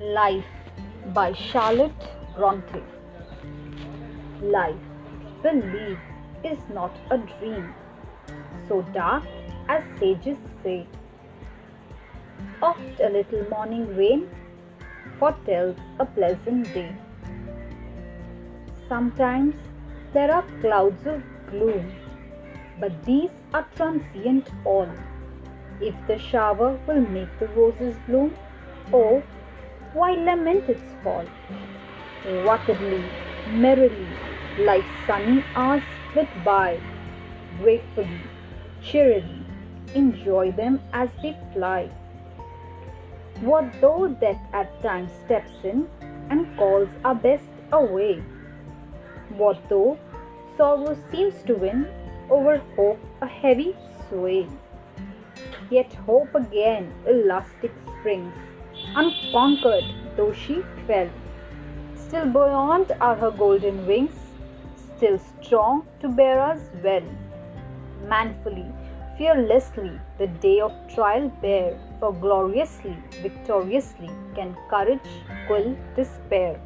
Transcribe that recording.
Life by Charlotte Bronte. Life, believe, is not a dream, so dark as sages say. Oft a little morning rain foretells a pleasant day. Sometimes there are clouds of gloom, but these are transient all. If the shower will make the roses bloom, oh, why lament its fall? Ruggedly, merrily, life's sunny hours flit by. Gratefully, cheerily, enjoy them as they fly. What though death at times steps in and calls our best away? What though sorrow seems to win over hope a heavy sway? Yet hope again elastic springs, unconquered though she fell. Still buoyant are her golden wings, still strong to bear us well. Manfully, fearlessly, the day of trial bear, for gloriously, victoriously can courage quell despair.